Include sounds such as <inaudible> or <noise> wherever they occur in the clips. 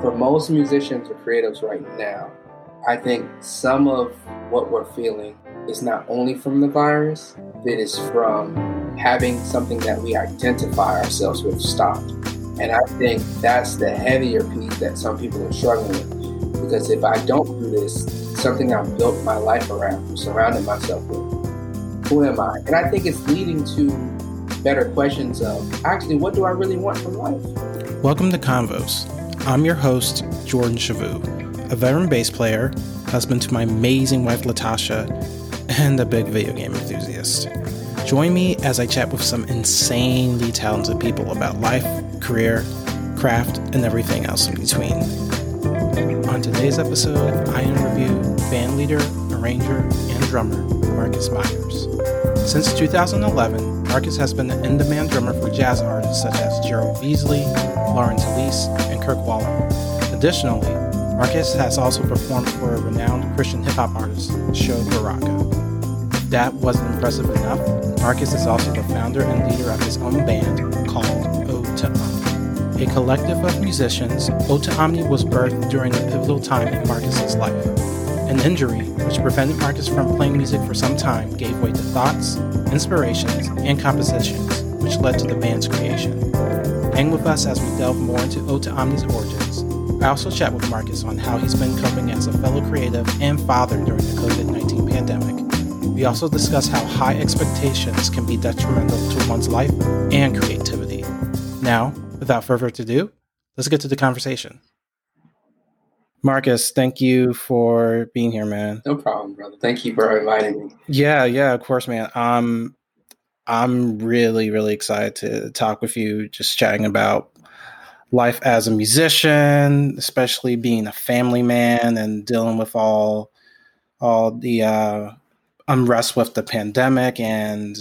for most musicians or creatives right now, I think some of what we're feeling is not only from the virus, it is from having something that we identify ourselves with stopped. And I think that's the heavier piece that some people are struggling with. Because if I don't do this, something I've built my life around, surrounded myself with, who am I? And I think it's leading to better questions of actually, what do I really want from life? Welcome to Convos. I'm your host, Jordan Chavou, a veteran bass player, husband to my amazing wife, Latasha, and a big video game enthusiast. Join me as I chat with some insanely talented people about life, career, craft, and everything else in between. On today's episode, I interview band leader, arranger, and drummer Marcus Myers. Since 2011, Marcus has been an in demand drummer for jazz artists such as Gerald Veasley, Lawrence Elise, Kirk. Additionally, Marcus has also performed for a renowned Christian hip hop artist, Sho Baraka. That wasn't impressive enough, Marcus is also the founder and leader of his own band called Ode to Omni. A collective of musicians, Ode to Omni was birthed during a pivotal time in Marcus's life. An injury, which prevented Marcus from playing music for some time, gave way to thoughts, inspirations, and compositions, which led to the band's creation. Hang with us as we delve more into Ode to Omni's origins. I also chat with Marcus on how he's been coping as a fellow creative and father during the COVID 19 pandemic. We also discuss how high expectations can be detrimental to one's life and creativity. Now, without further ado, let's get to the conversation. Marcus, thank you for being here, man. No problem, brother. Thank you for inviting me. Yeah, yeah, of course, man. Um, I'm really, really excited to talk with you, just chatting about life as a musician, especially being a family man and dealing with all all the uh, unrest with the pandemic and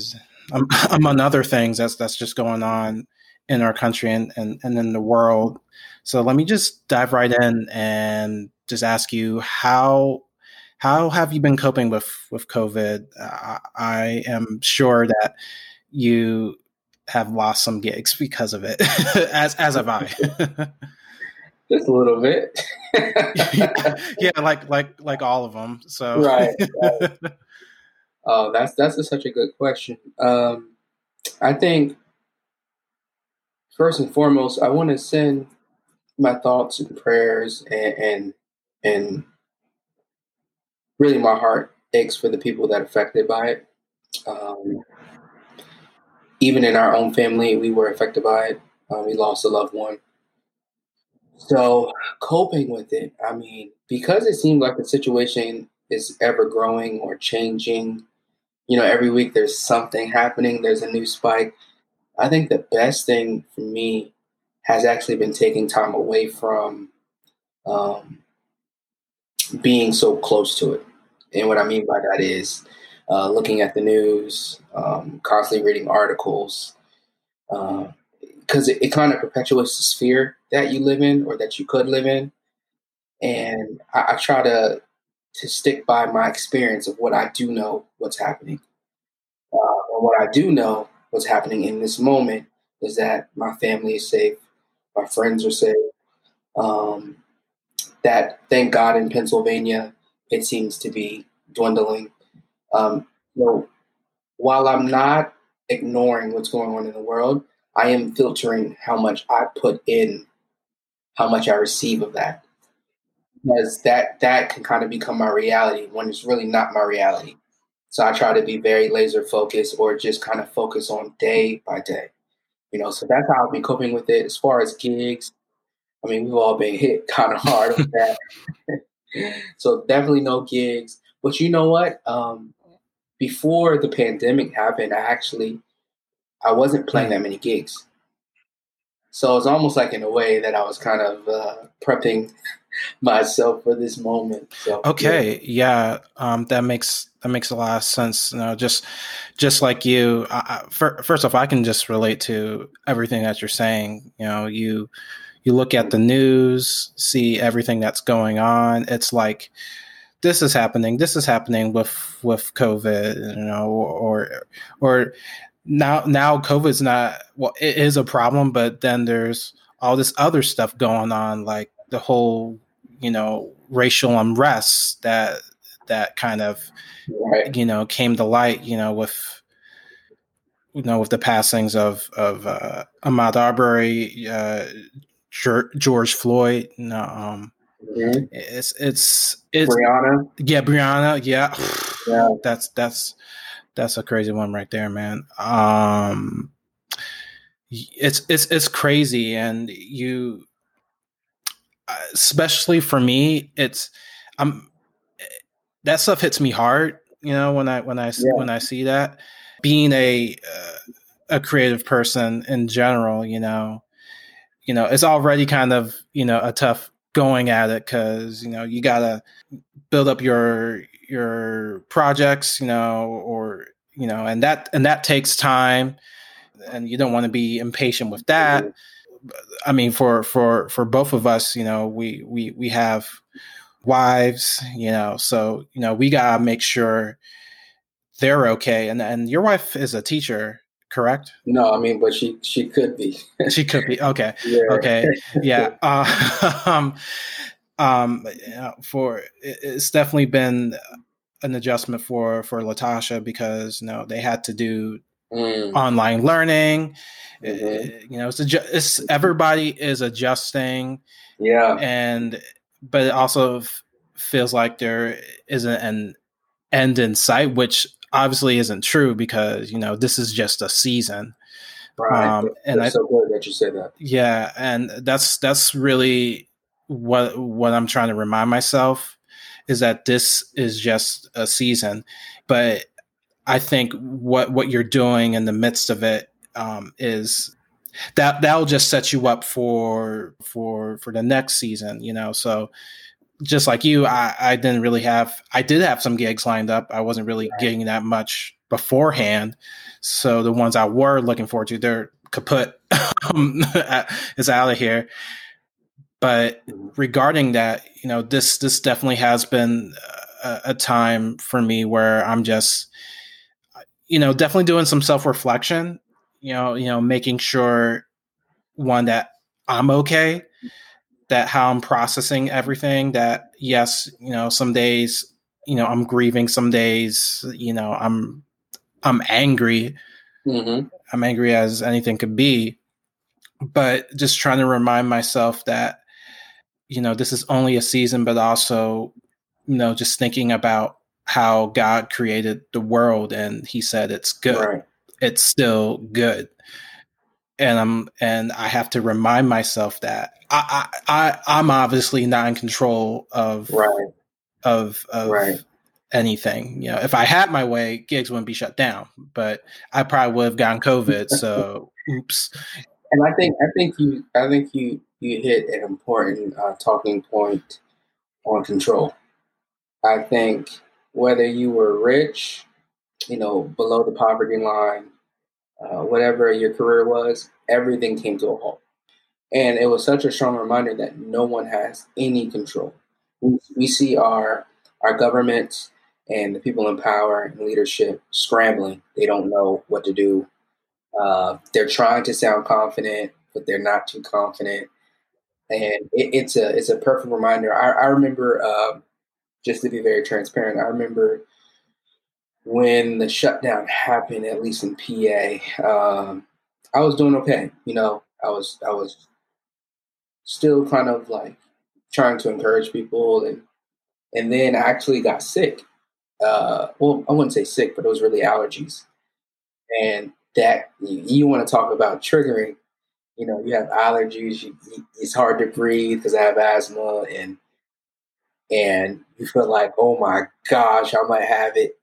um, <laughs> among other things that's that's just going on in our country and, and, and in the world. So let me just dive right in and just ask you how how have you been coping with with COVID? Uh, I am sure that you have lost some gigs because of it, <laughs> as as have I. <laughs> Just a little bit. <laughs> yeah, like like like all of them. So right. right. Oh, that's that's a, such a good question. Um, I think first and foremost, I want to send my thoughts and prayers and, and and really my heart aches for the people that are affected by it. Um, even in our own family, we were affected by it. Uh, we lost a loved one. So coping with it, I mean, because it seemed like the situation is ever growing or changing, you know, every week there's something happening, there's a new spike. I think the best thing for me has actually been taking time away from um, being so close to it. And what I mean by that is uh, looking at the news, um, constantly reading articles, because uh, it, it kind of perpetuates the sphere that you live in or that you could live in. And I, I try to to stick by my experience of what I do know what's happening. Uh, and what I do know what's happening in this moment is that my family is safe, my friends are safe. Um, that thank God in Pennsylvania, it seems to be dwindling. Um, know, while I'm not ignoring what's going on in the world, I am filtering how much I put in, how much I receive of that. Because that that can kind of become my reality when it's really not my reality. So I try to be very laser focused or just kind of focus on day by day. You know, so that's how I'll be coping with it. As far as gigs, I mean, we've all been hit <laughs> kind of hard with that. <laughs> so definitely no gigs. But you know what? Um, before the pandemic happened, I actually I wasn't playing that many gigs. So it's almost like in a way that I was kind of uh, prepping <laughs> myself for this moment. So, okay, yeah, yeah um, that makes that makes a lot of sense. You know, just just like you, I, for, first off, I can just relate to everything that you're saying. You know, you you look at the news, see everything that's going on. It's like this is happening, this is happening with with COVID, you know, or or now now COVID's not well, it is a problem, but then there's all this other stuff going on, like the whole, you know, racial unrest that that kind of, right. you know, came to light, you know, with you know, with the passings of of uh, Ahmaud Arbery, uh, George Floyd, No, um, mm-hmm. it's it's it's Breonna, yeah, Breonna, yeah, yeah, <sighs> that's that's that's a crazy one right there, man. Um, it's it's it's crazy, and you, especially for me, it's I'm that stuff hits me hard. You know, when I when I yeah. when I see that, being a uh, a creative person in general, you know, you know, it's already kind of you know a tough going at it because you know you gotta build up your your projects, you know, or you know, and that and that takes time, and you don't want to be impatient with that. I mean, for for for both of us, you know, we we we have wives, you know, so you know we gotta make sure they're okay. And and your wife is a teacher, correct? No, I mean, but she she could be. <laughs> she could be okay. Yeah. Okay, yeah. <laughs> Uh, <laughs> um, um, for it's definitely been an adjustment for for Latasha because you know they had to do mm. online learning. Mm-hmm. you know, it's, adju- it's everybody is adjusting. Yeah, and but it also feels like there isn't an end in sight, which obviously isn't true because you know this is just a season. Right, um, and I, so good that you say that. Yeah, and that's that's really what what I'm trying to remind myself is that this is just a season, but I think what what you're doing in the midst of it um, is that that'll just set you up for for for the next season. You know, so just like you, I, I didn't really have I did have some gigs lined up. I wasn't really right. getting that much beforehand. So the ones I were looking forward to, they're kaput. is out of here. But regarding that, you know, this this definitely has been a, a time for me where I'm just, you know, definitely doing some self reflection. You know, you know, making sure one that I'm okay, that how I'm processing everything. That yes, you know, some days, you know, I'm grieving. Some days, you know, I'm I'm angry. Mm-hmm. I'm angry as anything could be. But just trying to remind myself that you know, this is only a season, but also, you know, just thinking about how God created the world and he said it's good. Right. It's still good. And I'm and I have to remind myself that I I, I am obviously not in control of right. of of right. anything. You know, if I had my way, gigs wouldn't be shut down. But I probably would have gotten COVID. So <laughs> oops. And I think I think you I think you you hit an important uh, talking point on control. I think whether you were rich, you know, below the poverty line, uh, whatever your career was, everything came to a halt. And it was such a strong reminder that no one has any control. We, we see our our government and the people in power and leadership scrambling. They don't know what to do. Uh, they're trying to sound confident, but they're not too confident and it, it's a it's a perfect reminder. I, I remember, uh, just to be very transparent, I remember when the shutdown happened, at least in PA. Um, I was doing okay, you know. I was I was still kind of like trying to encourage people, and and then I actually got sick. Uh, well, I wouldn't say sick, but it was really allergies, and that you, you want to talk about triggering you know, you have allergies. You, it's hard to breathe because I have asthma, and and you feel like, oh my gosh, I might have it.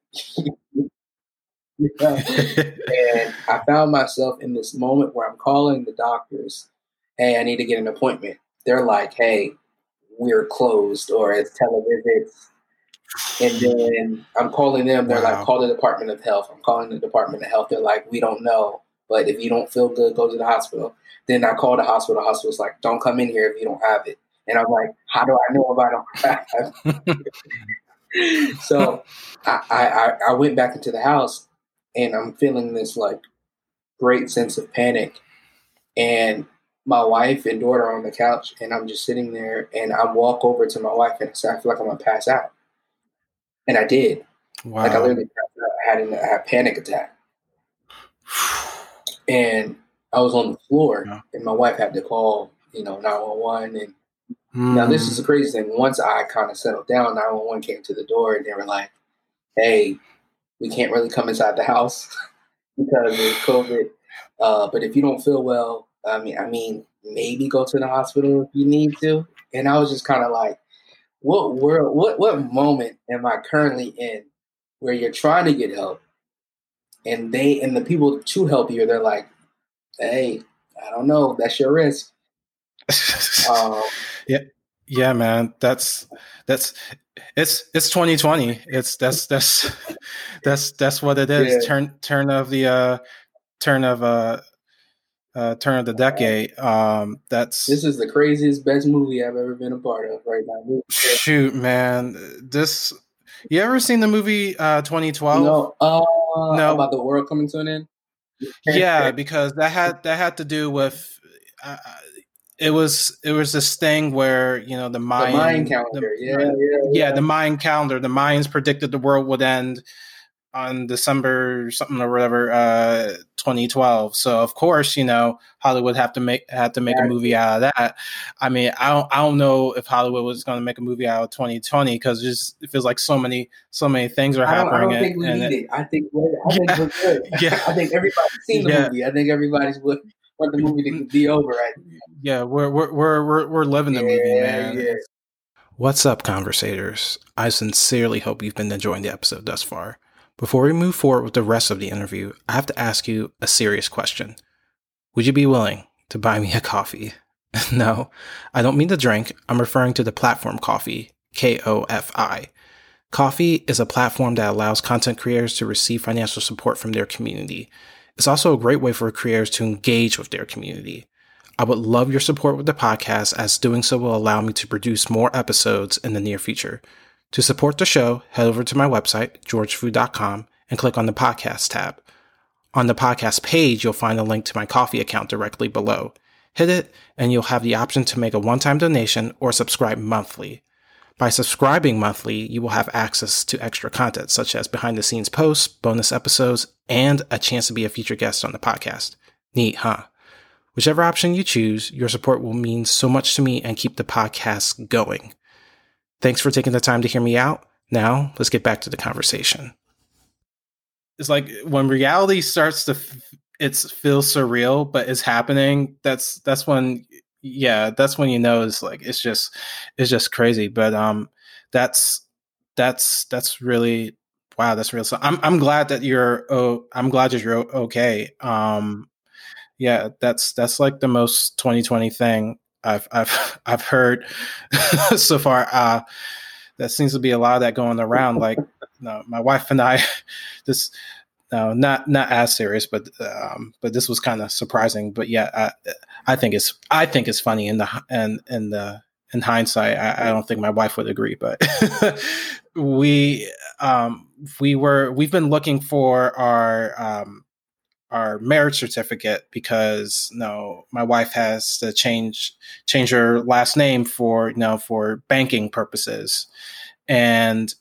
And I found myself in this moment where I'm calling the doctors, hey, I need to get an appointment. They're like, hey, we're closed, or it's televisits. And then I'm calling them. They're wow. like, call the Department of Health. I'm calling the Department of Health. They're like, we don't know. But if you don't feel good, go to the hospital. Then I call the hospital. The hospital's like, don't come in here if you don't have it. And I'm like, how do I know if I don't have it? <laughs> so I, I, I went back into the house and I'm feeling this like great sense of panic. And my wife and daughter are on the couch, and I'm just sitting there, and I walk over to my wife and I say, I feel like I'm gonna pass out, and I did. Wow. Like I literally I had, an, I had a panic attack, <sighs> and I was on the floor, yeah. and my wife had to call, you know, nine one one, and mm. now this is the crazy thing. Once I kind of settled down, nine one one came to the door, and they were like, "Hey, we can't really come inside the house <laughs> because of COVID." Uh, but if you don't feel well, I mean, I mean, maybe go to the hospital if you need to. And I was just kind of like, what world, what what moment am I currently in where you're trying to get help, and they and the people to help you, they're like, hey, I don't know, that's your risk. <laughs> um, yeah, yeah, man, that's that's it's it's 2020. It's that's that's <laughs> that's that's what it is. Yeah. Turn turn of the uh turn of uh, uh turn of the decade. Um, that's this is the craziest best movie I've ever been a part of right now. Shoot, man, this. You ever seen the movie uh 2012? No, uh, no, about the world coming to an end. yeah, <laughs> because that had that had to do with. Uh, it was it was this thing where you know the Mayan, the Mayan calendar, the, yeah, yeah, yeah, yeah, the Mayan calendar. The Mayans predicted the world would end on December something or whatever, uh, 2012. So of course, you know, Hollywood have to make had to make a movie out of that. I mean, I don't I don't know if Hollywood was going to make a movie out of 2020 because it just it feels like so many so many things are happening. I don't, I don't think we need it, it. I think we're, I <laughs> think yeah, we're good. Yeah. I think everybody's seen the yeah. movie. I think everybody's want the movie to be over. Right? Yeah, we're we're we're we're, living the yeah, movie, man. Yeah. What's up, conversators? I sincerely hope you've been enjoying the episode thus far. Before we move forward with the rest of the interview, I have to ask you a serious question. Would you be willing to buy me a coffee? <laughs> no, I don't mean the drink. I'm referring to the platform Ko-fi, K O F I. Ko-fi is a platform that allows content creators to receive financial support from their community. It's also a great way for creators to engage with their community. I would love your support with the podcast as doing so will allow me to produce more episodes in the near future. To support the show, head over to my website, georgeshavoo.com, and click on the podcast tab. On the podcast page, you'll find a link to my Ko-fi account directly below. Hit it, and you'll have the option to make a one time donation or subscribe monthly. By subscribing monthly, you will have access to extra content such as behind the scenes posts, bonus episodes, and a chance to be a featured guest on the podcast. Neat, huh? Whichever option you choose, your support will mean so much to me and keep the podcast going. Thanks for taking the time to hear me out. Now, let's get back to the conversation. It's like when reality starts to—it's feels surreal, but it's happening. That's that's when yeah, that's when you know it's like it's just it's just crazy. But um that's that's that's really wow, that's real. So I'm I'm glad that you're oh I'm glad that you're okay. Um yeah, that's that's like the most 2020 thing I've I've <laughs> I've heard <laughs> so far. Uh, that seems to be a lot of that going around. Like, no, my wife and I, <laughs> this, no, not not as serious, but um, but this was kind of surprising. But yeah, I, I think it's I think it's funny in the and in the in hindsight. I, I don't think my wife would agree, but we um, we were we've been looking for our um, our marriage certificate because you know my wife has to change change her last name for you know for banking purposes. And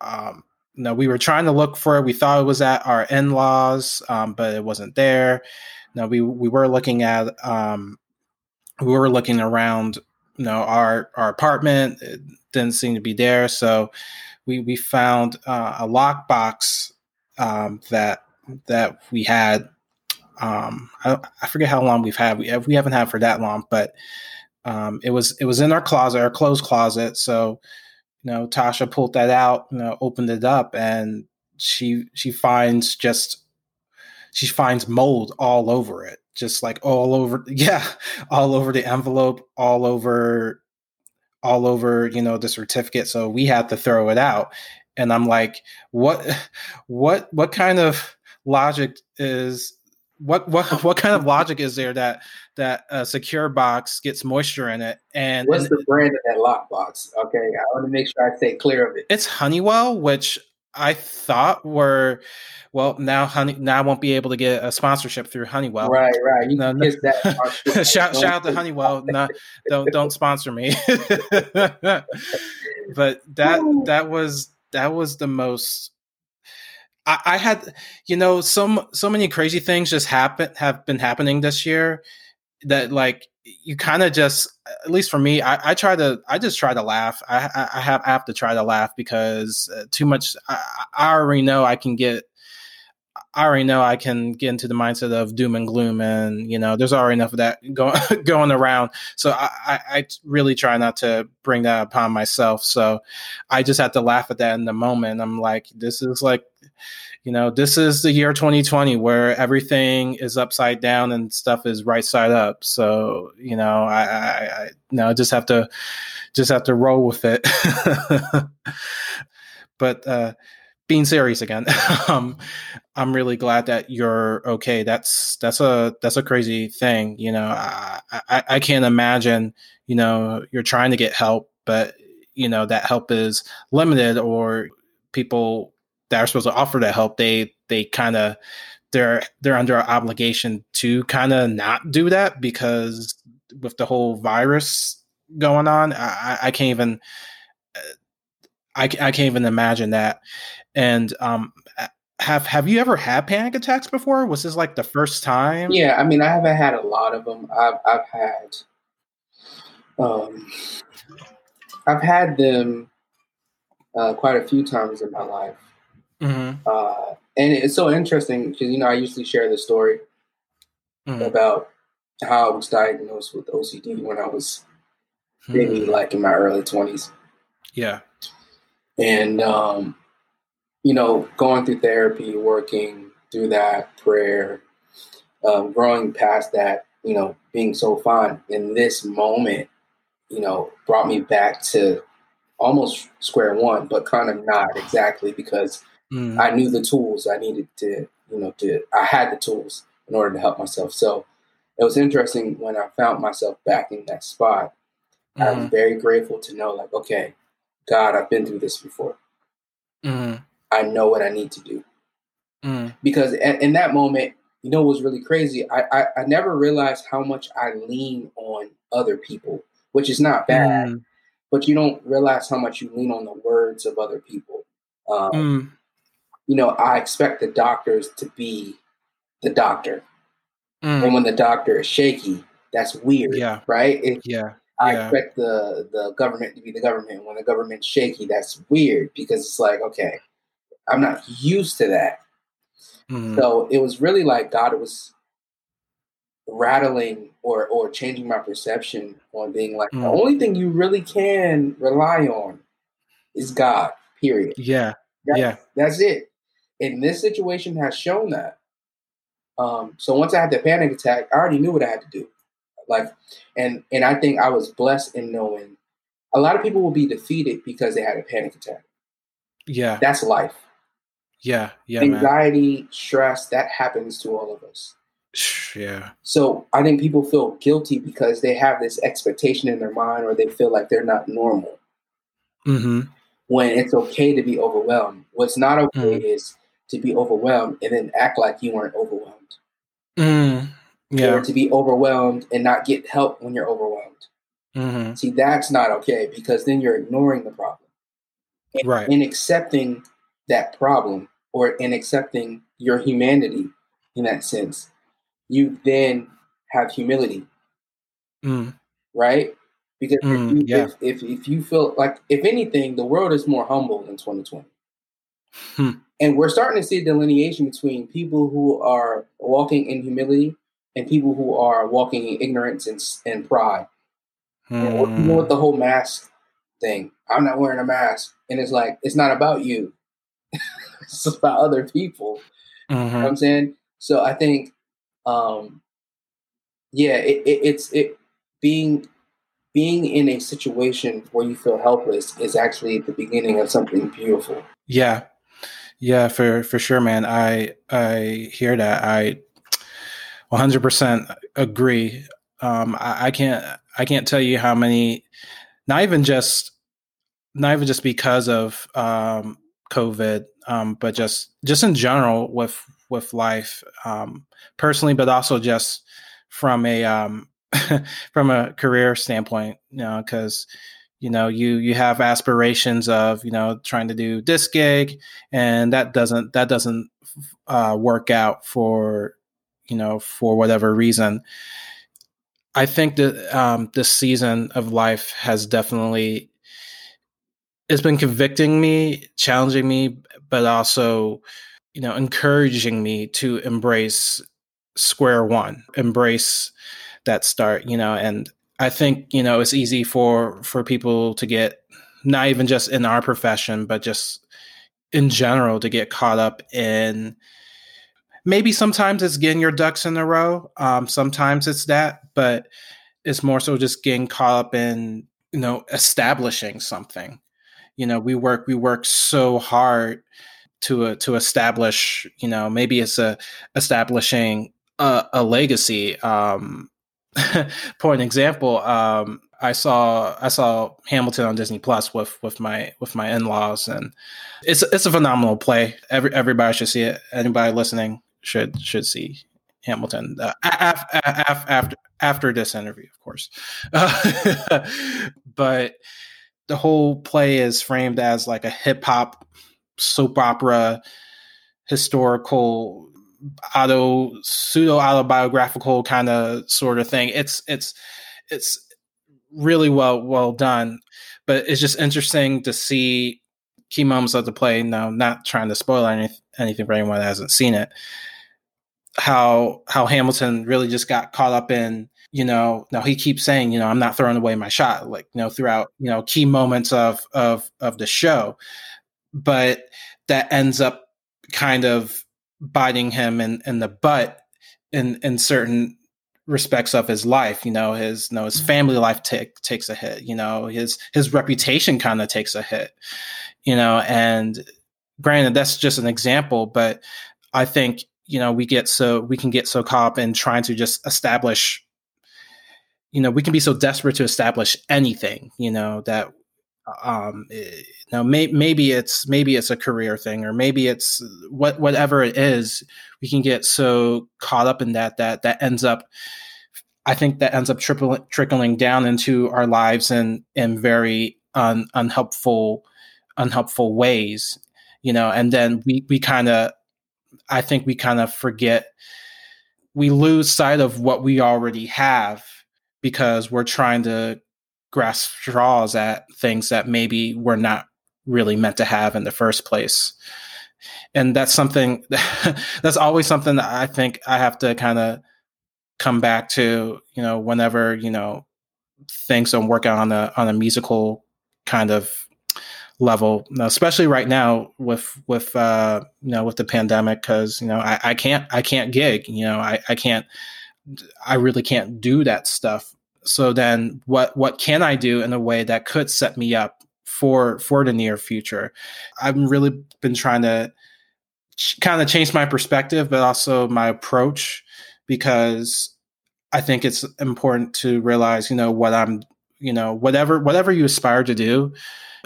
um you know we were trying to look for it. We thought it was at our in-laws um, but it wasn't there. Now we we were looking at um we were looking around you know our our apartment. It didn't seem to be there. So we we found uh, a lockbox um, that that we had. Um, I, I, forget how long we've had. We, we haven't had for that long, but um, it was it was in our closet, our clothes closet. So, you know, Tasha pulled that out, you know, opened it up, and she she finds just she finds mold all over it, just like all over, <laughs> yeah, all over the envelope, all over, all over, you know, the certificate. So we had to throw it out, and I'm like, what, what, what kind of logic is what what <laughs> what kind of logic is there that that a secure box gets moisture in it? And what's the brand of that lock box? Okay i want to make sure i stay clear of it. It's honeywell which I thought were well now honey now I won't be able to get a sponsorship through Honeywell. Right, right. You no, no. <laughs> shout shout out to Honeywell. No, don't <laughs> don't sponsor me. <laughs> but that that was that was the most I, I had you know some so many crazy things just happen have been happening this year that like you kind of just at least for me I, I, try to i just try to laugh. I, I have I have to try to laugh because uh, too much I, I, already know i can get i already know i can get into the mindset of doom and gloom and you know there's already enough of that going <laughs> going around. So I, I really try not to bring that upon myself. So i just have to laugh at that in the moment. I'm like this is like you know, this is the year 2020 where everything is upside down and stuff is right side up. So, you know, I, I, I no, just have to, just have to roll with it. <laughs> but, uh, being serious again, <laughs> um, I'm really glad that you're okay. That's that's a that's a crazy thing. You know, I, I, I can't imagine. You know, you're trying to get help, but you know that help is limited, or people that are supposed to offer that help, they they kind of they're they're under obligation to kind of not do that because with the whole virus going on, I, I can't even I, I can't even imagine that. And um, have have you ever had panic attacks before? Was this like the first time? Yeah, I mean, I haven't had a lot of them. I've I've had um, I've had them uh, quite a few times in my life. Mm-hmm. Uh, and it's so interesting because you know I usually share the story mm-hmm. about how I was diagnosed with OCD when I was maybe mm-hmm. like in my early twenties. Yeah, and um, you know, going through therapy, working through that, prayer, um, growing past that, you know, being so fine in this moment, you know, brought me back to almost square one, but kind of not exactly because Mm. I knew the tools I needed to, you know, to I had the tools in order to help myself. So it was interesting when I found myself back in that spot. Mm. I was mm. very grateful to know, like, okay, God, I've been through this before. Mm. I know what I need to do. Mm. Because in that moment, you know, what was really crazy. I, I, I never realized how much I lean on other people, which is not bad, mm. but you don't realize how much you lean on the words of other people. Um, mm you know, I expect the doctors to be the doctor. Mm. And when the doctor is shaky, that's weird. Yeah. Right? It, yeah. I yeah. expect the the government to be the government. And when the government's shaky, that's weird because it's like, okay, I'm not used to that. Mm. So it was really like God was rattling or or changing my perception on being like mm. the only thing you really can rely on is God. Period. Yeah. That's, yeah. That's it in this situation has shown that. Um, so once I had the panic attack, I already knew what I had to do. Like, and and I think I was blessed in knowing a lot of people will be defeated because they had a panic attack. Yeah, that's life. Yeah, yeah. Anxiety, man. stress, that happens to all of us. Yeah. So I think people feel guilty because they have this expectation in their mind, or they feel like they're not normal. Mm-hmm. When it's okay to be overwhelmed. What's not okay mm. is to be overwhelmed and then act like you weren't overwhelmed. Mm, yeah. Or to be overwhelmed and not get help when you're overwhelmed. Mm-hmm. See, that's not okay because then you're ignoring the problem. And, right. In accepting that problem or in accepting your humanity in that sense, you then have humility. Mm. Right? Because mm, if, you, yeah. if, if, if you feel like, if anything, the world is more humble in 2020. Hmm. And we're starting to see a delineation between people who are walking in humility and people who are walking in ignorance and, and pride. Hmm. And you know what the whole mask thing? I'm not wearing a mask, and it's like it's not about you. <laughs> it's about other people. Mm-hmm. You know what I'm mm-hmm. saying? So I think, um, yeah, it, it, it's it being being in a situation where you feel helpless is actually the beginning of something beautiful. Yeah, yeah, for for sure, man. I I hear that. I 100% agree. Um, I, I can't I can't tell you how many, not even just not even just because of um, COVID, um, but just just in general with with life um, personally, but also just from a um, <laughs> from a career standpoint, you know, because you know you you have aspirations of you know trying to do this gig, and that doesn't that doesn't uh, work out for you know for whatever reason. I think that um, this season of life has definitely it's been convicting me, challenging me, but also you know encouraging me to embrace square one, embrace that start, you know, and I think, you know, it's easy for for people to get not even just in our profession, but just in general to get caught up in maybe sometimes it's getting your ducks in a row. Um, sometimes it's that, but it's more so just getting caught up in, you know, establishing something. You know, we work we work so hard to uh, to establish, you know, maybe it's a establishing a, a legacy. Um, <laughs> for an example, um, I saw I saw Hamilton on Disney Plus with with my with my in laws, and it's it's a phenomenal play. Every everybody should see it. Anybody listening should should see Hamilton uh, af, af, after after this interview, of course. <laughs> But the whole play is framed as like a hip hop soap opera historical auto pseudo autobiographical kind of sort of thing. It's it's it's really well well done, but it's just interesting to see key moments of the play. Now, not trying to spoil any, anything for anyone that hasn't seen it. How how Hamilton really just got caught up in you know now he keeps saying you know I'm not throwing away my shot like you know throughout you know key moments of of of the show, but that ends up kind of biting him in, in the butt in in certain respects of his life you know his you know his family life take, takes a hit you know his his reputation kind of takes a hit you know and granted that's just an example but i think you know we get so we can get so caught up in trying to just establish you know we can be so desperate to establish anything you know that um now may, maybe it's maybe it's a career thing or maybe it's what whatever it is we can get so caught up in that that that ends up i think that ends up trickling, trickling down into our lives in in very un, unhelpful unhelpful ways you know and then we we kind of i think we kind of forget we lose sight of what we already have because we're trying to grasp straws at things that maybe we're not really meant to have in the first place. And that's something <laughs> that's always something that I think I have to kind of come back to, you know, whenever, you know, things don't work out on a on a musical kind of level, especially right now with with uh, you know with the pandemic, because you know I, I can't I can't gig, you know I I can't I really can't do that stuff so then what what can i do in a way that could set me up for for the near future. I've really been trying to ch- kind of change my perspective but also my approach because i think it's important to realize you know what i'm you know whatever whatever you aspire to do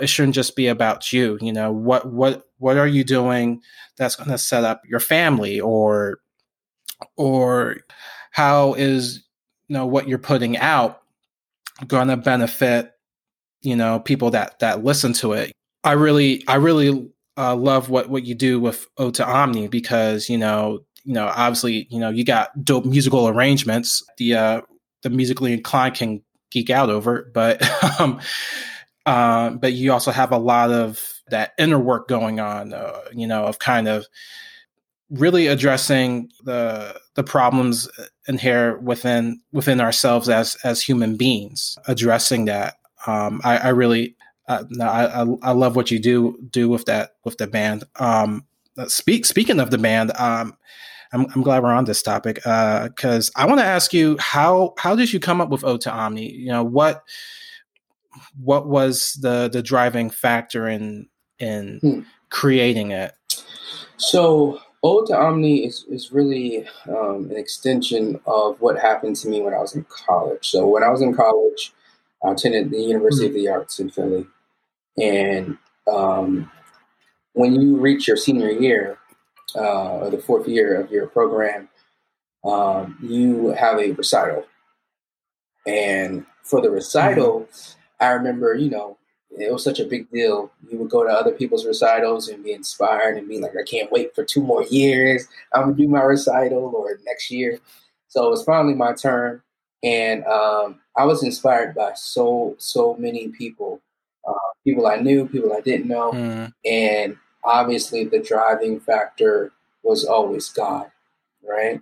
it shouldn't just be about you you know what what what are you doing that's going to set up your family or or how is you know what you're putting out going to benefit you know people that that listen to it i really i really uh, love what what you do with to omni because you know you know obviously you know you got dope musical arrangements the uh the musically inclined can geek out over but <laughs> um uh, but you also have a lot of that inner work going on uh, you know of kind of really addressing the the problems inherent within within ourselves as as human beings. Addressing that, um, I, I really uh, no, I, I, I love what you do do with that with the band. Um, speak speaking of the band, um, I'm, I'm glad we're on this topic because uh, I want to ask you how how did you come up with Ode to Omni? You know what what was the the driving factor in in hmm. creating it? So Ode to Omni is, is really um, an extension of what happened to me when I was in college. So when I was in college, I attended the University mm-hmm. of the Arts in Philly, and um, when you reach your senior year uh, or the fourth year of your program, um, you have a recital. And for the recital, mm-hmm. I remember, you know, it was such a big deal. You would go to other people's recitals and be inspired and be like, I can't wait for two more years. I'm gonna do my recital or next year. So it was finally my turn, and um, I was inspired by so so many people, uh, people I knew, people I didn't know, mm. and obviously the driving factor was always God, right?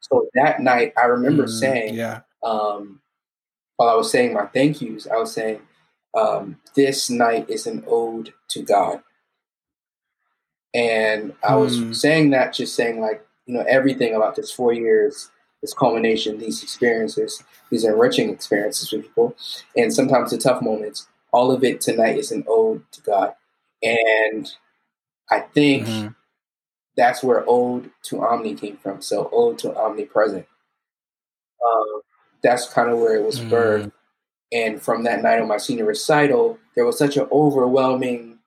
So that night, I remember mm, saying, yeah. Um, while I was saying my thank yous, I was saying, um, this night is an ode to God. And I was mm. saying that, just saying, like, you know, everything about this four years, this culmination, these experiences, these enriching experiences for people, and sometimes the tough moments, all of it tonight is an ode to God. And I think mm-hmm. that's where ode to omni came from. So, ode to omnipresent. Um, that's kind of where it was mm. birthed. And from that night on my senior recital, there was such an overwhelming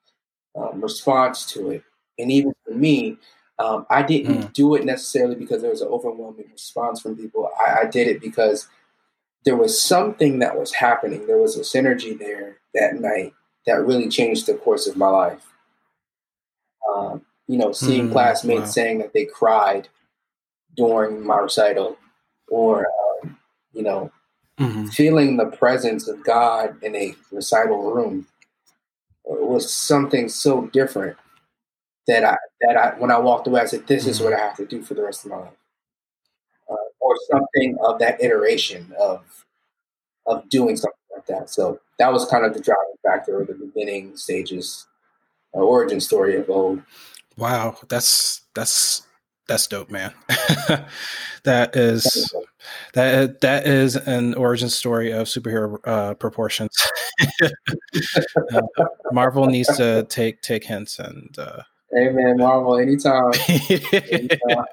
um, response to it. And even for me, um, I didn't mm. do it necessarily because there was an overwhelming response from people. I, I, did it because there was something that was happening. There was a synergy there that night that really changed the course of my life. Um, you know, seeing mm, classmates wow. saying that they cried during my recital, or um, you know, mm-hmm. feeling the presence of God in a recital room was something so different that I that I when I walked away, I said, "This mm-hmm. is what I have to do for the rest of my life," uh, or something of that iteration of of doing something like that. So that was kind of the driving factor or the beginning stages, uh, origin story of Ode. Wow, that's that's that's dope, man. <laughs> that is that that is an origin story of superhero uh, proportions. <laughs> uh, Marvel needs to take take hints and. Uh, Hey man, Marvel, anytime. <laughs> anytime.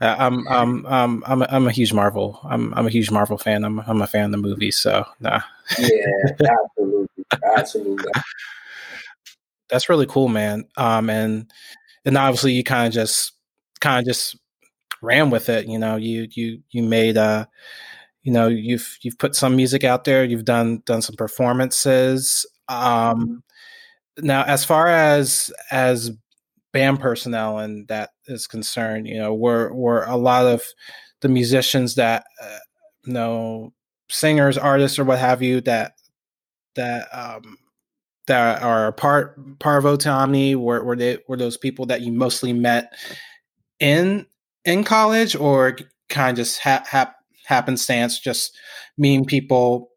I'm, I'm, I'm, I'm, a, I'm a huge Marvel. I'm, I'm a huge Marvel fan. I'm, I'm a fan of the movie. So, nah. yeah, absolutely, absolutely. <laughs> That's really cool, man. Um, and and obviously you kind of just kind of just ran with it. You know, you you you made uh you know you've you've put some music out there. You've done done some performances. Um, now, as far as as band personnel and that is concerned, you know, were were a lot of the musicians that uh, know singers, artists, or what have you that that um that are part Ode to Omni were were they were those people that you mostly met in in college or kind of just ha- hap- happenstance just meeting people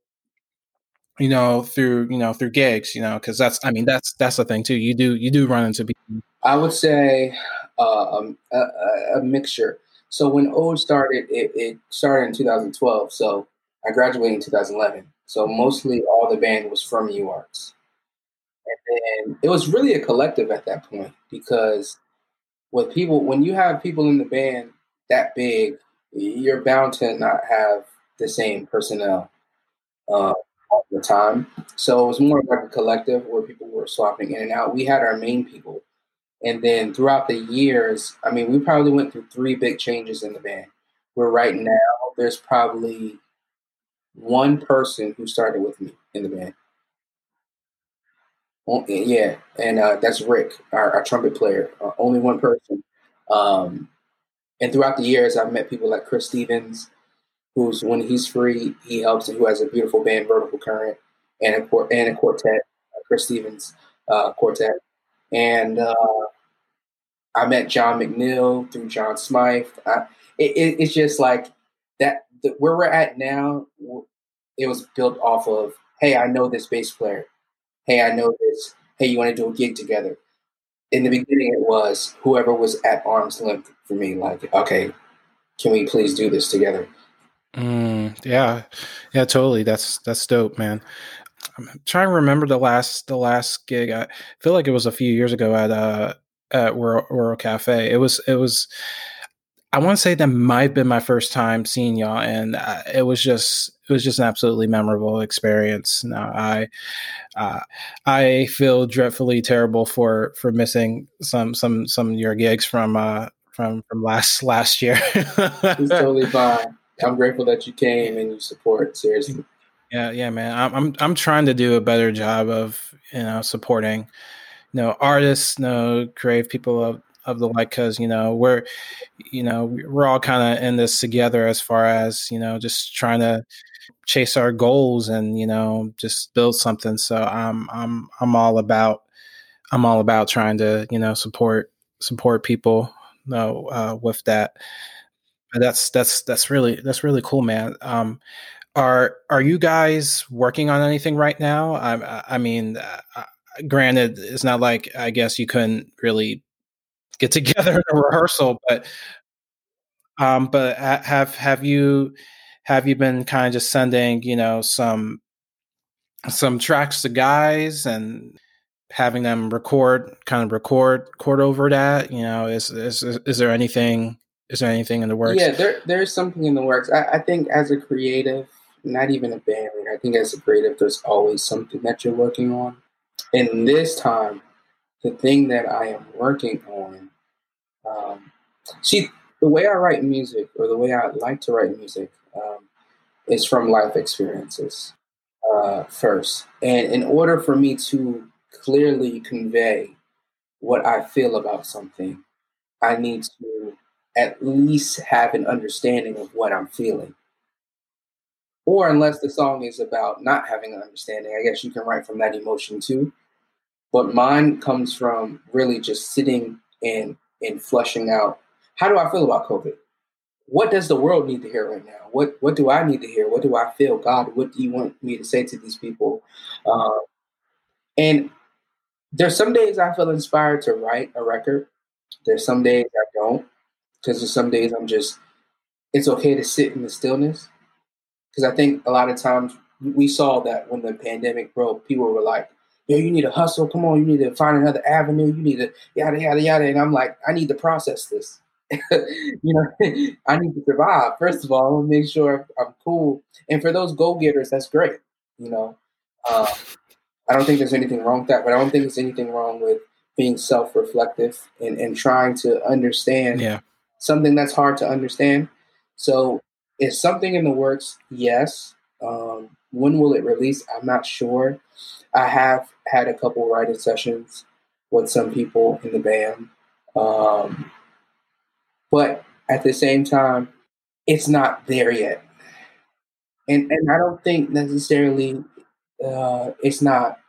you know through you know through gigs you know because that's i mean that's that's the thing too. You do you do run into people. I would say uh, um, a, a, mixture. So when ode started it, it started in 2012 so i graduated in 2011 so mostly all the band was from uarts and it was really a collective at that point because with people, when you have people in the band that big, you're bound to not have the same personnel. Uh, all the time. So it was more like a collective where people were swapping in and out. We had our main people. And then throughout the years, I mean, we probably went through three big changes in the band. Where right now, there's probably one person who started with me in the band. Yeah, and uh, that's Rick, our, our trumpet player. Uh, only one person. Um, and throughout the years, I've met people like Chris Stevens, who's when he's free, he helps, and who has a beautiful band, Vertical Current, and a and a quartet, uh, Chris Stevens uh, quartet. And uh, I met John McNeil through John Smythe. I, it, it, it's just like that. The, where we're at now, it was built off of, hey, I know this bass player hey, I know this. Hey, you want to do a gig together? In the beginning, it was whoever was at arm's length for me. Like, okay, can we please do this together? Mm, yeah, yeah, totally. That's that's dope, man. I'm trying to remember the last the last gig. I feel like it was a few years ago at uh at World Cafe. It was it was. I want to say that might have been my first time seeing y'all, and uh, it was just it was just an absolutely memorable experience. Now I uh, I feel dreadfully terrible for for missing some some some of your gigs from uh, from from last <laughs> last year. it's totally fine. I'm grateful that you came and you support. Seriously. Yeah, yeah, man. I'm I'm I'm trying to do a better job of you know supporting you know artists, you know creative people of of the like because you know we're you know we're all kind of in this together as far as you know just trying to chase our goals and you know just build something so i'm i'm i'm all about i'm all about trying to you know support support people you know, uh, with that that's that's that's really that's really cool man um are are you guys working on anything right now i i mean uh, uh granted it's not like i guess you couldn't really get <laughs> together in a rehearsal. But um, but have have you have you been kind of just sending you know some some tracks to guys and having them record kind of record record over that you know is is is there anything is there anything in the works? Yeah there there's something in the works. I, I think as a creative not even a band i think as a creative there's always something that you're working on. And this time the thing that i am working on um, see, the way I write music, or the way I like to write music, um, is from life experiences uh, first. And in order for me to clearly convey what I feel about something, I need to at least have an understanding of what I'm feeling. Or unless the song is about not having an understanding, I guess you can write from that emotion too. But mine comes from really just sitting and and flushing out how do I feel about COVID? What does the world need to hear right now? What what do I need to hear? What do I feel? God, what do you want me to say to these people? Uh, and there's some days I feel inspired to write a record. There's some days I don't, because some days I'm just. It's okay to sit in the stillness, because I think a lot of times we saw that when the pandemic broke, people were like, yo, you need to hustle. Come on, you need to find another avenue. You need to yada yada yada. And I'm like, I need to process this. <laughs> you know, <laughs> I need to survive. First of all, make sure I'm cool. And for those go getters, that's great. You know, uh, I don't think there's anything wrong with that, but I don't think there's anything wrong with being self reflective and, and trying to understand yeah. Something that's hard to understand. So, is something in the works? Yes. Um, when will it release? I'm not sure. I have had a couple writing sessions with some people in the band. Um, but at the same time, it's not there yet. And, and I don't think necessarily uh, it's not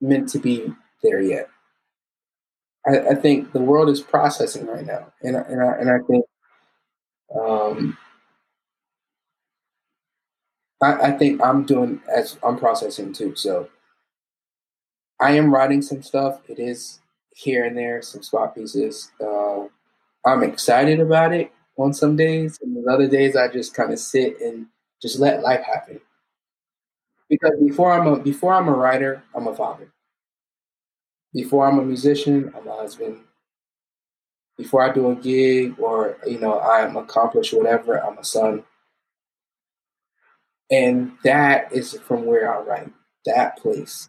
meant to be there yet. I, I, think the world is processing right now, and and I, and I think um, I, I think I'm doing as I'm processing too. So I am writing some stuff. It is here and there, some spot pieces. Uh, I'm excited about it on some days, and the other days I just kind of sit and just let life happen. Because before I'm a before I'm a writer, I'm a father. Before I'm a musician, I'm a husband. Before I do a gig or you know I'm accomplished whatever, I'm a son. And that is from where I write. That place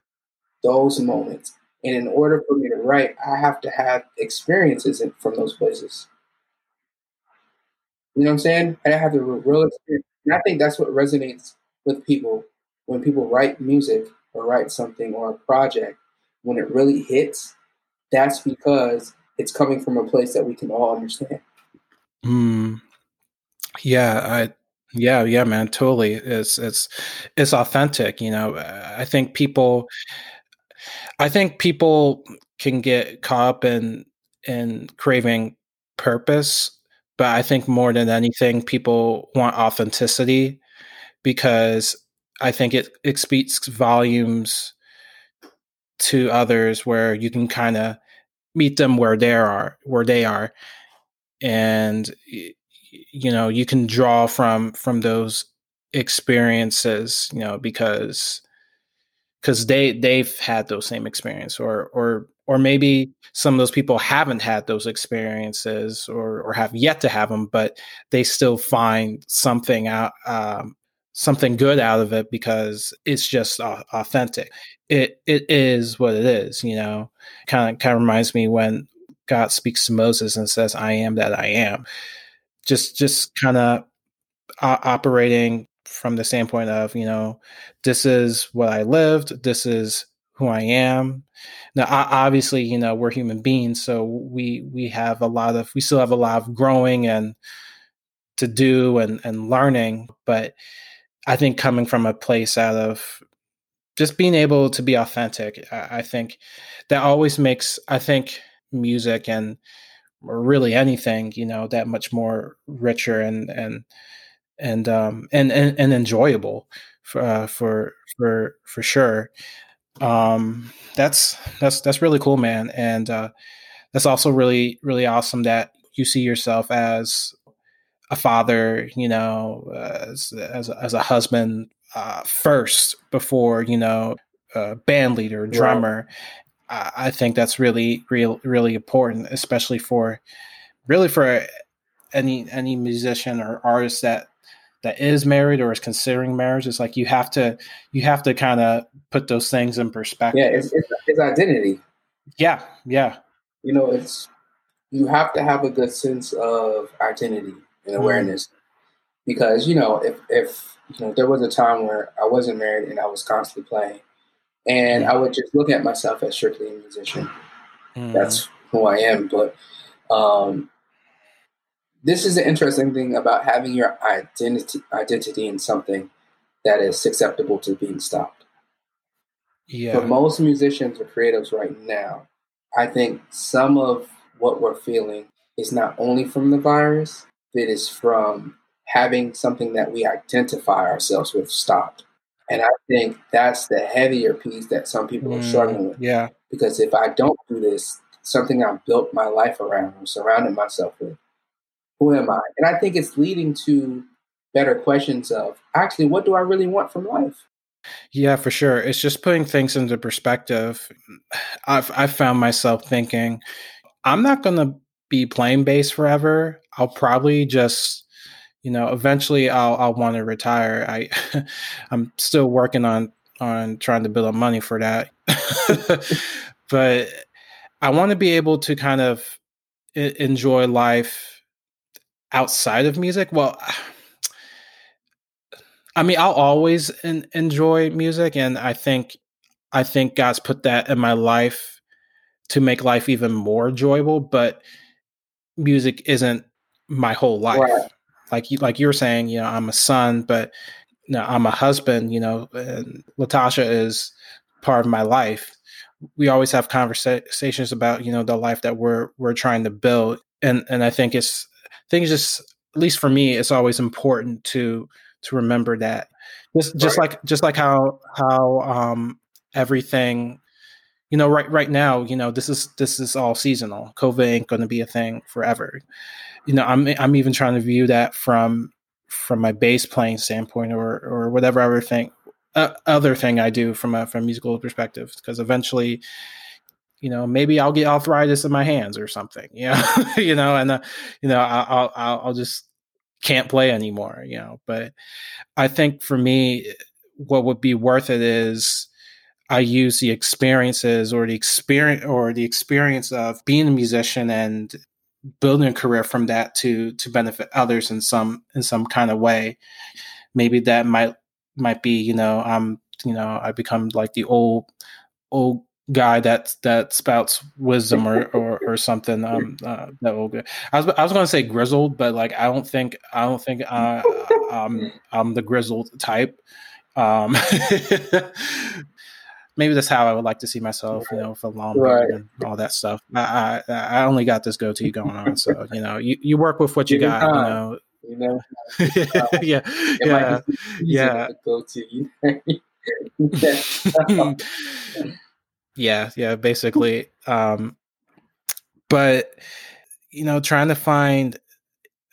those moments. And in order for me to write, I have to have experiences from those places. You know what I'm saying? I have the real experience. And I think that's what resonates with people when people write music or write something or a project. When it really hits, that's because it's coming from a place that we can all understand. Mm. Yeah, I yeah, yeah, man, totally. It's it's it's authentic, you know. I think people I think people can get caught up in in craving purpose, but I think more than anything, people want authenticity because I think it, it speaks volumes to others where you can kind of meet them where they are where they are. And you know you can draw from from those experiences you know because because they they've had those same experience or or or maybe some of those people haven't had those experiences or or have yet to have them but they still find something out um, something good out of it because it's just authentic. It it is what it is, you know. Kind of kind of reminds me when God speaks to Moses and says, "I am that I am." Just just kind of operating from the standpoint of, you know, this is what I lived, this is who I am. Now, obviously, you know, we're human beings, so we we have a lot of we still have a lot of growing and to do and and learning, but I think coming from a place out of just being able to be authentic, I, think that always makes I think music and really anything, you know, that much more richer and and and um and and, and enjoyable for uh, for for for sure. Um, that's that's that's really cool, man, and uh, that's also really really awesome that you see yourself as a father, you know, as as, as a husband uh, first before you know a band leader, drummer. I, I think that's really real really important, especially for really for any any musician or artist that that is married or is considering marriage. It's like you have to you have to kind of put those things in perspective. yeah it's, it's, it's, identity. Yeah yeah. You know it's you have to have a good sense of identity and mm-hmm. awareness mm. because you know if if you know there was a time where i wasn't married and i was constantly playing and i would just look at myself as strictly a musician mm. that's who i am but um this is the interesting thing about having your identity identity in something that is susceptible to being stopped. Yeah. For most musicians or creatives right now, I think some of what we're feeling is not only from the virus, it is from having something that we identify ourselves with stopped. And I think that's the heavier piece that some people mm, are struggling with. Yeah. Because if I don't do this, something I've built my life around or surrounded myself with, who am I? And I think it's leading to better questions of actually, what do I really want from life? Yeah, for sure. It's just putting things into perspective. I've I've found myself thinking, I'm not going to be playing bass forever. I'll probably just, you know, eventually I'll I'll want to retire. I <laughs> I'm still working on on trying to build up money for that. <laughs> but I want to be able to kind of enjoy life outside of music, well, <sighs> I mean, I'll always in, enjoy music, and I think I think God's put that in my life to make life even more enjoyable. But music isn't my whole life. Right. Like you, like you're saying, you know, I'm a son, but you know, I'm a husband. You know, and Latasha is part of my life. We always have conversations about you know the life that we're we're trying to build, and and I think it's things just at least for me it's always important to to remember that just just right. like just like how how um everything you know right right now you know this is this is all seasonal. Covid ain't going to be a thing forever. You know i'm i'm even trying to view that from from my bass playing standpoint or or whatever other thing uh, other thing i do from a from a musical perspective because eventually you know, maybe I'll get arthritis in my hands or something, <laughs> know, you know, and, uh, you know, I'll, I'll, I'll just can't play anymore, you know, but I think for me, what would be worth it is I use the experiences or the experience or the experience of being a musician and building a career from that to, to benefit others in some, in some kind of way. Maybe that might, might be, you know, I'm, you know, I become like the old, old guy that that spouts wisdom or or, or something um <laughs> uh, that will be I was I was going to say grizzled but like I don't think I don't think I <laughs> um I'm the grizzled type um <laughs> maybe that's how I would like to see myself you know for long right. and all that stuff. I, I, I only got this goatee <laughs> going on so you know you, you work with what you got you know. You know? <laughs> Yeah yeah yeah. goatee <laughs> yeah yeah basically um but you know trying to find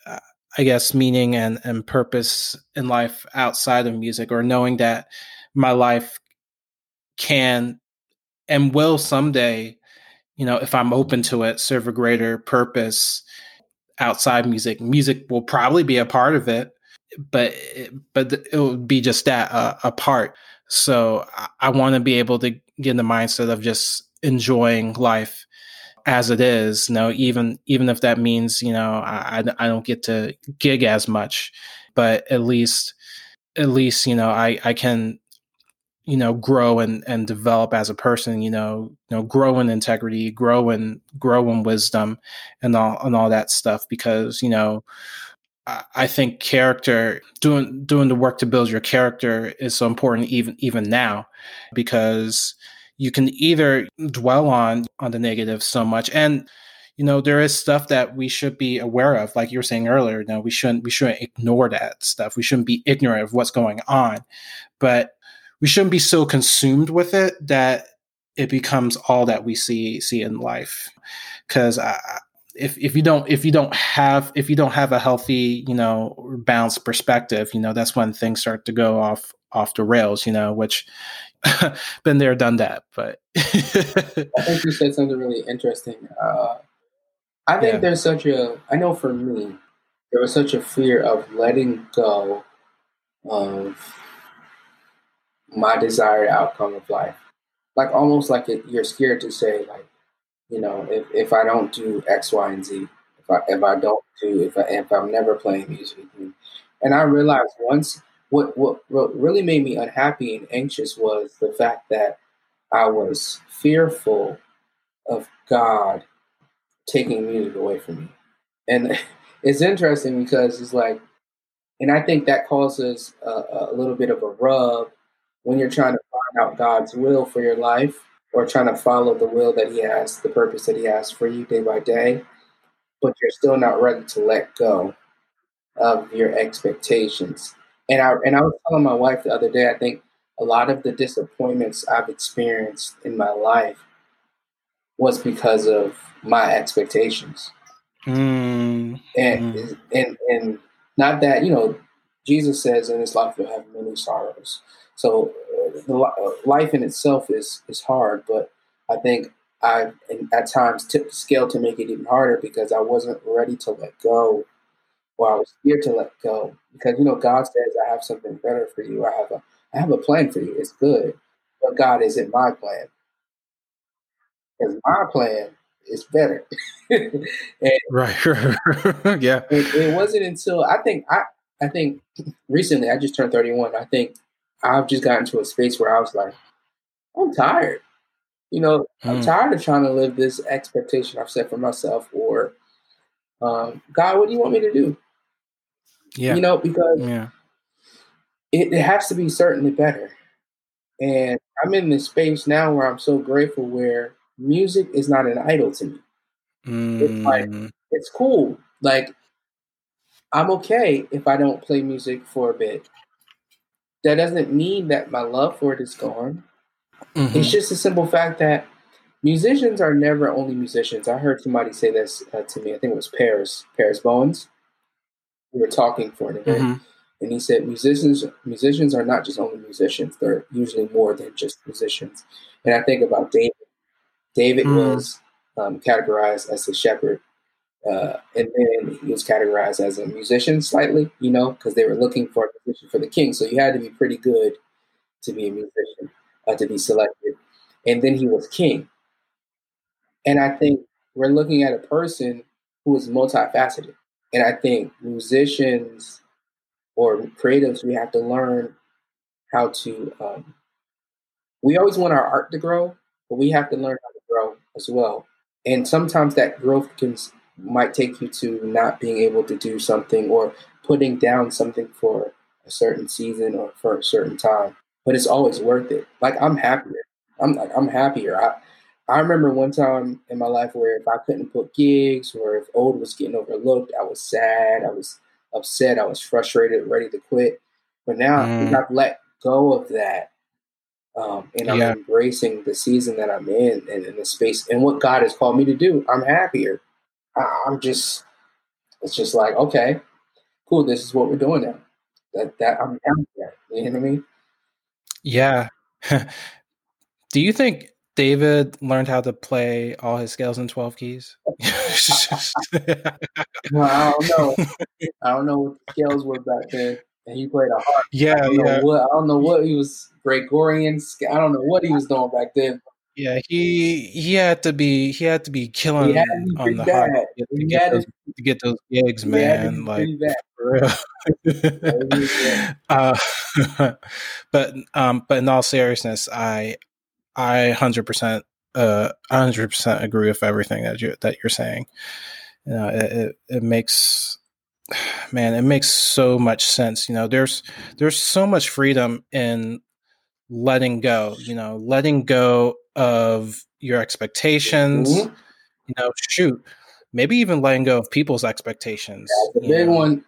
uh, i guess meaning and and purpose in life outside of music or knowing that my life can and will someday you know if i'm open to it serve a greater purpose outside music music will probably be a part of it but but it would be just that uh, a part. So I, I want to be able to get in the mindset of just enjoying life as it is. You know, even even if that means you know I I don't get to gig as much, but at least at least you know I I can you know grow and and develop as a person you know you know grow in integrity grow in grow in wisdom and all and all that stuff because you know I think character doing doing the work to build your character is so important even even now because you can either dwell on on the negative so much and you know there is stuff that we should be aware of like you were saying earlier you know we shouldn't we shouldn't ignore that stuff. We shouldn't be ignorant of what's going on. But we shouldn't be so consumed with it that it becomes all that we see see in life because if if you don't if you don't have if you don't have a healthy you know balanced perspective you know that's when things start to go off off the rails you know which <laughs> been there done that but <laughs> i think you said something really interesting uh, i think yeah. there's such a i know for me there was such a fear of letting go of my desired outcome of life. Like almost like it, you're scared to say like, you know, if, if I don't do X, Y, and Z, if I if I don't do if I if I'm never playing music, and I realized once what what what really made me unhappy and anxious was the fact that I was fearful of God taking music away from me, and <laughs> it's interesting because it's like, and I think that causes a, a little bit of a rub when you're trying to find out God's will for your life or trying to follow the will that He has, the purpose that He has for you day by day, but you're still not ready to let go of your expectations. And I and I was telling my wife the other day, I think a lot of the disappointments I've experienced in my life was because of my expectations. Mm. And mm. and and not that, you know, Jesus says in his life you'll have many sorrows. So uh, life in itself is is hard, but I think I at times tipped the scale to make it even harder because I wasn't ready to let go, or I was scared to let go because you know God says I have something better for you. I have a I have a plan for you. It's good, but God isn't my plan. Because my plan is better. <laughs> and, <laughs> right. yeah. It, it wasn't until I think I I think recently I just turned 31. I think I've just gotten to a space where I was like, I'm tired. You know, mm. I'm tired of trying to live this expectation I've set for myself or um, God, what do you want me to do? Yeah. You know, because yeah. it, it has to be certainly better. And I'm in this space now where I'm so grateful where music is not an idol to me. Mm. It's like hmm. it's cool. Like I'm okay if I don't play music for a bit that doesn't mean that my love for it is gone. Mm-hmm. It's just a simple fact that musicians are never only musicians. I heard somebody say this uh, to me. I think it was Paris, Paris Bowens. We were talking for an event, mm-hmm. and he said musicians musicians are not just only musicians. They're usually more than just musicians. And I think about David. David mm-hmm. was um, categorized as a shepherd uh, and then he was categorized as a musician slightly, you know, because they were looking for a position for the king. So you had to be pretty good to be a musician, uh, to be selected. And then he was king. And I think we're looking at a person who is multifaceted. And I think musicians or creatives, we have to learn how to. Um, we always want our art to grow, but we have to learn how to grow as well. And sometimes that growth can might take you to not being able to do something or putting down something for a certain season or for a certain time. But it's always worth it. Like I'm happier. I'm like I'm happier. I I remember one time in my life where if I couldn't put gigs or if old was getting overlooked, I was sad, I was upset, I was frustrated, ready to quit. But now mm. I've let go of that. Um, and I'm yeah. embracing the season that I'm in and in the space and what God has called me to do. I'm happier. I'm just, it's just like, okay, cool. This is what we're doing now. That that I'm down that. You know what I mean? Yeah. <laughs> do you think David learned how to play all his scales in 12 keys? <laughs> well, I don't know. I don't know what the scales were back then. And he played a harp. Yeah, I yeah. What, I don't know what he was Gregorian. I don't know what he was doing back then. Yeah, he he had to be he had to be killing be on the hot to, to get, those, to get those gigs, man. Like <laughs> for real. uh, <laughs> but um, but in all seriousness, I I hundred percent uh hundred percent agree with everything that you that you're saying. You know, it, it it makes <sighs> man, it makes so much sense. You know, there's there's so much freedom in letting go. You know, letting go of your expectations. Mm-hmm. You know, shoot, maybe even letting go of people's expectations. That's a big know. one.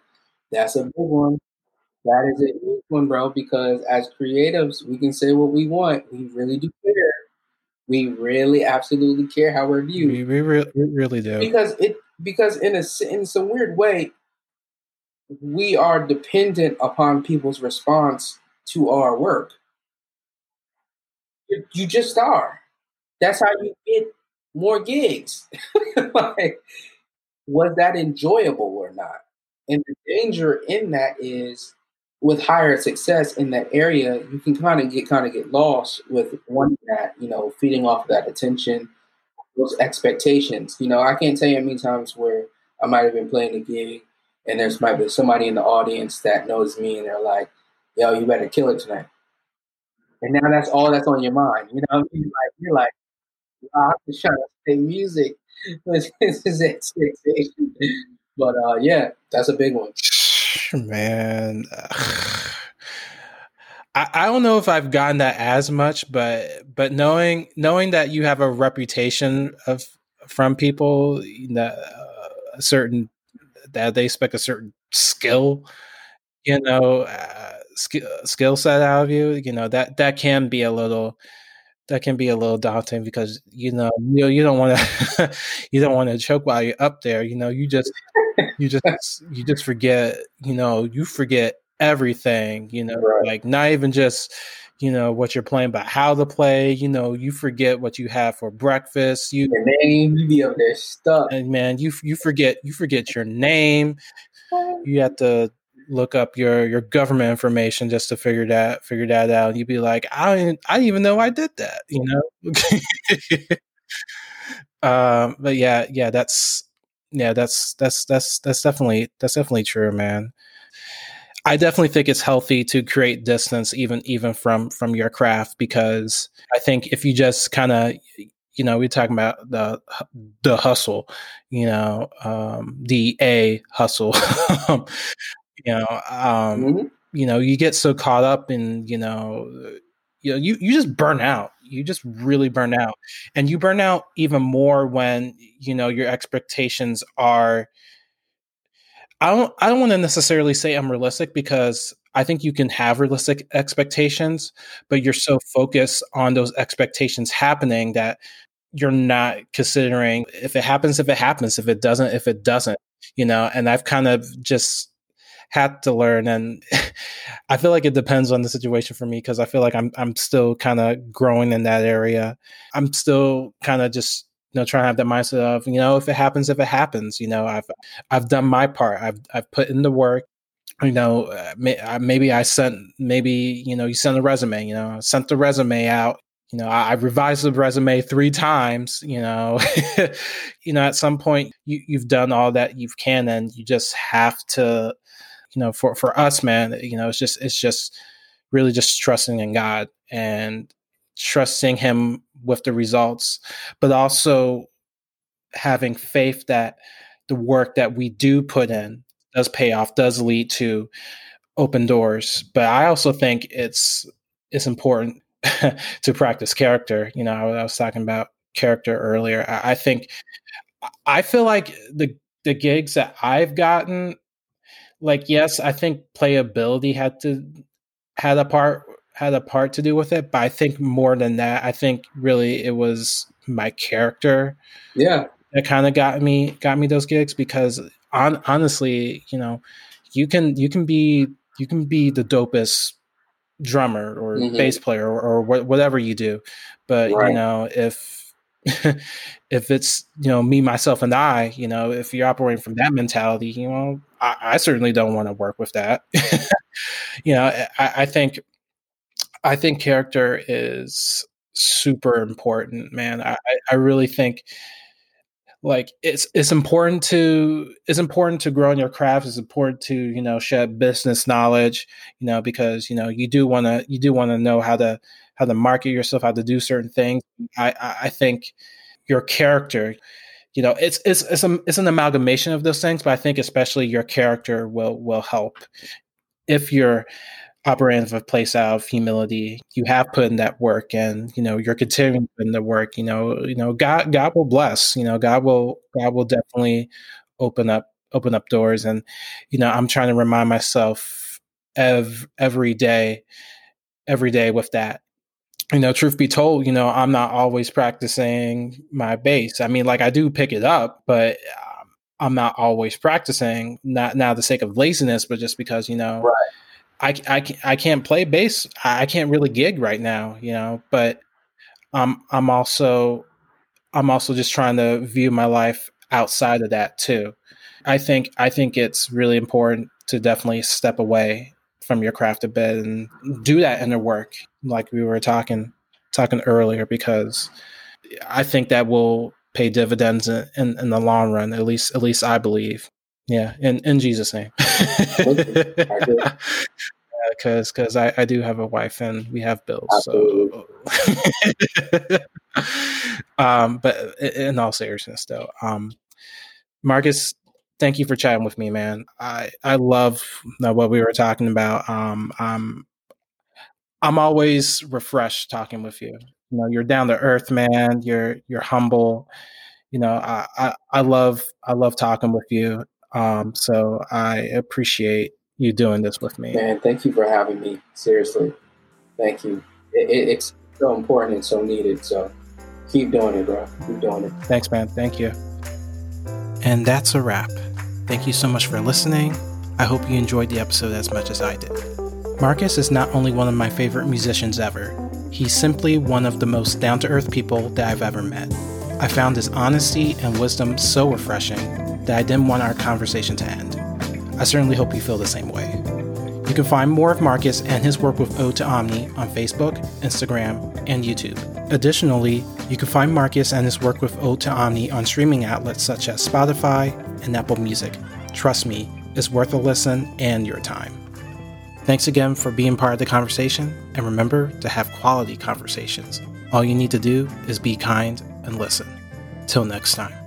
That's a big one. That is a big one, bro. Because as creatives, we can say what we want. We really do care. We really, absolutely care how we're viewed. We, we, re- we really do. Because it because in a in some weird way, we are dependent upon people's response to our work. You just are. That's how you get more gigs. <laughs> like, was that enjoyable or not? And the danger in that is with higher success in that area, you can kind of get kind of get lost with one that, you know, feeding off that attention, those expectations. You know, I can't tell you how many times where I might have been playing a gig and there's might be somebody in the audience that knows me and they're like, yo, you better kill it tonight. And now that's all that's on your mind. You know, I mean? like you're like, I'm just trying to play music. <laughs> this is expectation. But uh, yeah, that's a big one. Man. <sighs> I, I don't know if I've gotten that as much, but but knowing knowing that you have a reputation of from people that uh, a certain that they expect a certain skill, you know, uh, sk- skill set out of you, you know that that can be a little that can be a little daunting because you know you you don't want to <laughs> you don't want to choke while you're up there. You know, you just you just <laughs> you just forget. You know, you forget everything. You know, right. like not even just you know what you're playing, but how to play. You know, you forget what you have for breakfast. You your name, you be up there stuck, and man, you you forget you forget your name. You have to look up your your government information just to figure that figure that out. And you'd be like, I I even know I did that, you know. <laughs> um, but yeah, yeah, that's yeah, that's that's that's that's definitely that's definitely true, man. I definitely think it's healthy to create distance even even from from your craft because I think if you just kind of you know we're talking about the the hustle you know um, the a hustle <laughs> you know um, mm-hmm. you know you get so caught up in you know you know you, you just burn out. You just really burn out. And you burn out even more when you know your expectations are i don't i don't want to necessarily say i'm unrealistic because i think you can have realistic expectations but you're so focused on those expectations happening that you're not considering if it happens if it happens. If it doesn't if it doesn't you know and i've kind of just had to learn and <laughs> i feel like it depends on the situation for me because i feel like i'm i'm still kind of growing in that area. I'm still kind of just you know trying to have that mindset of you know if it happens if it happens you know i've i've done my part. I've i've put in the work you know uh, maybe i sent maybe you know you sent a resume you know sent the resume out you know I, I revised the resume three times you know <laughs> you know at some point you, you've done all that you can and you just have to you know, for for us, man, you know, it's just it's just really just trusting in God and trusting Him with the results, but also having faith that the work that we do put in does pay off, does lead to open doors. But I also think it's it's important <laughs> to practice character. You know, I, was talking about character earlier. I think I feel like the the gigs that I've gotten like yes, I think playability had to had a part had a part to do with it, but I think more than that, I think really it was my character. Yeah. That kind of got me got me those gigs because on honestly, you know, you can you can be you can be the dopest drummer or mm-hmm. bass player or, or wh- whatever you do, But right. you know, if <laughs> if it's you know me, myself, and I, you know, if you're operating from that mentality, you know, I, I certainly don't want to work with that. <laughs> you know, I, I think I think character is super important, man. I, I really think like it's it's important to it's important to grow in your craft it's important to you know shed business knowledge you know because you know you do want to you do want to know how to how to market yourself how to do certain things i i think your character you know it's it's it's, a, it's an amalgamation of those things but i think especially your character will will help if you're operating from a place out of humility. You have put in that work, and you know you're continuing in the work. You know, you know God, God will bless. You know, God will, God will definitely open up, open up doors. And you know, I'm trying to remind myself ev- every day, every day with that. You know, truth be told, you know, I'm not always practicing my bass. I mean, like I do pick it up, but um, I'm not always practicing. Not now the sake of laziness, but just because you know. Right I, I, I can't play bass. I can't really gig right now, you know, but um, I'm also I'm also just trying to view my life outside of that too. I think I think it's really important to definitely step away from your craft a bit and do that inner work, like we were talking talking earlier, because I think that will pay dividends in, in, in the long run. At least at least I believe. Yeah, in in Jesus' name. <laughs> Because because I, I do have a wife and we have bills. So. <laughs> um, but in all seriousness, though, um, Marcus, thank you for chatting with me, man. I I love what we were talking about. Um, I'm I'm always refreshed talking with you. You know, you're down to earth, man. You're you're humble. You know, I, I, I love I love talking with you. Um, so I appreciate you doing this with me. Man, thank you for having me. Seriously, thank you. It, it, it's so important and so needed. So keep doing it, bro. Keep doing it. Thanks, man. Thank you. And that's a wrap. Thank you so much for listening. I hope you enjoyed the episode as much as I did. Marcus is not only one of my favorite musicians ever, he's simply one of the most down to earth people that I've ever met. I found his honesty and wisdom so refreshing that I didn't want our conversation to end. I certainly hope you feel the same way. You can find more of Marcus and his work with Ode to Omni on Facebook, Instagram, and YouTube. Additionally, you can find Marcus and his work with Ode to Omni on streaming outlets such as Spotify and Apple Music. Trust me, it's worth a listen and your time. Thanks again for being part of the conversation, and remember to have quality conversations. All you need to do is be kind and listen. Till next time.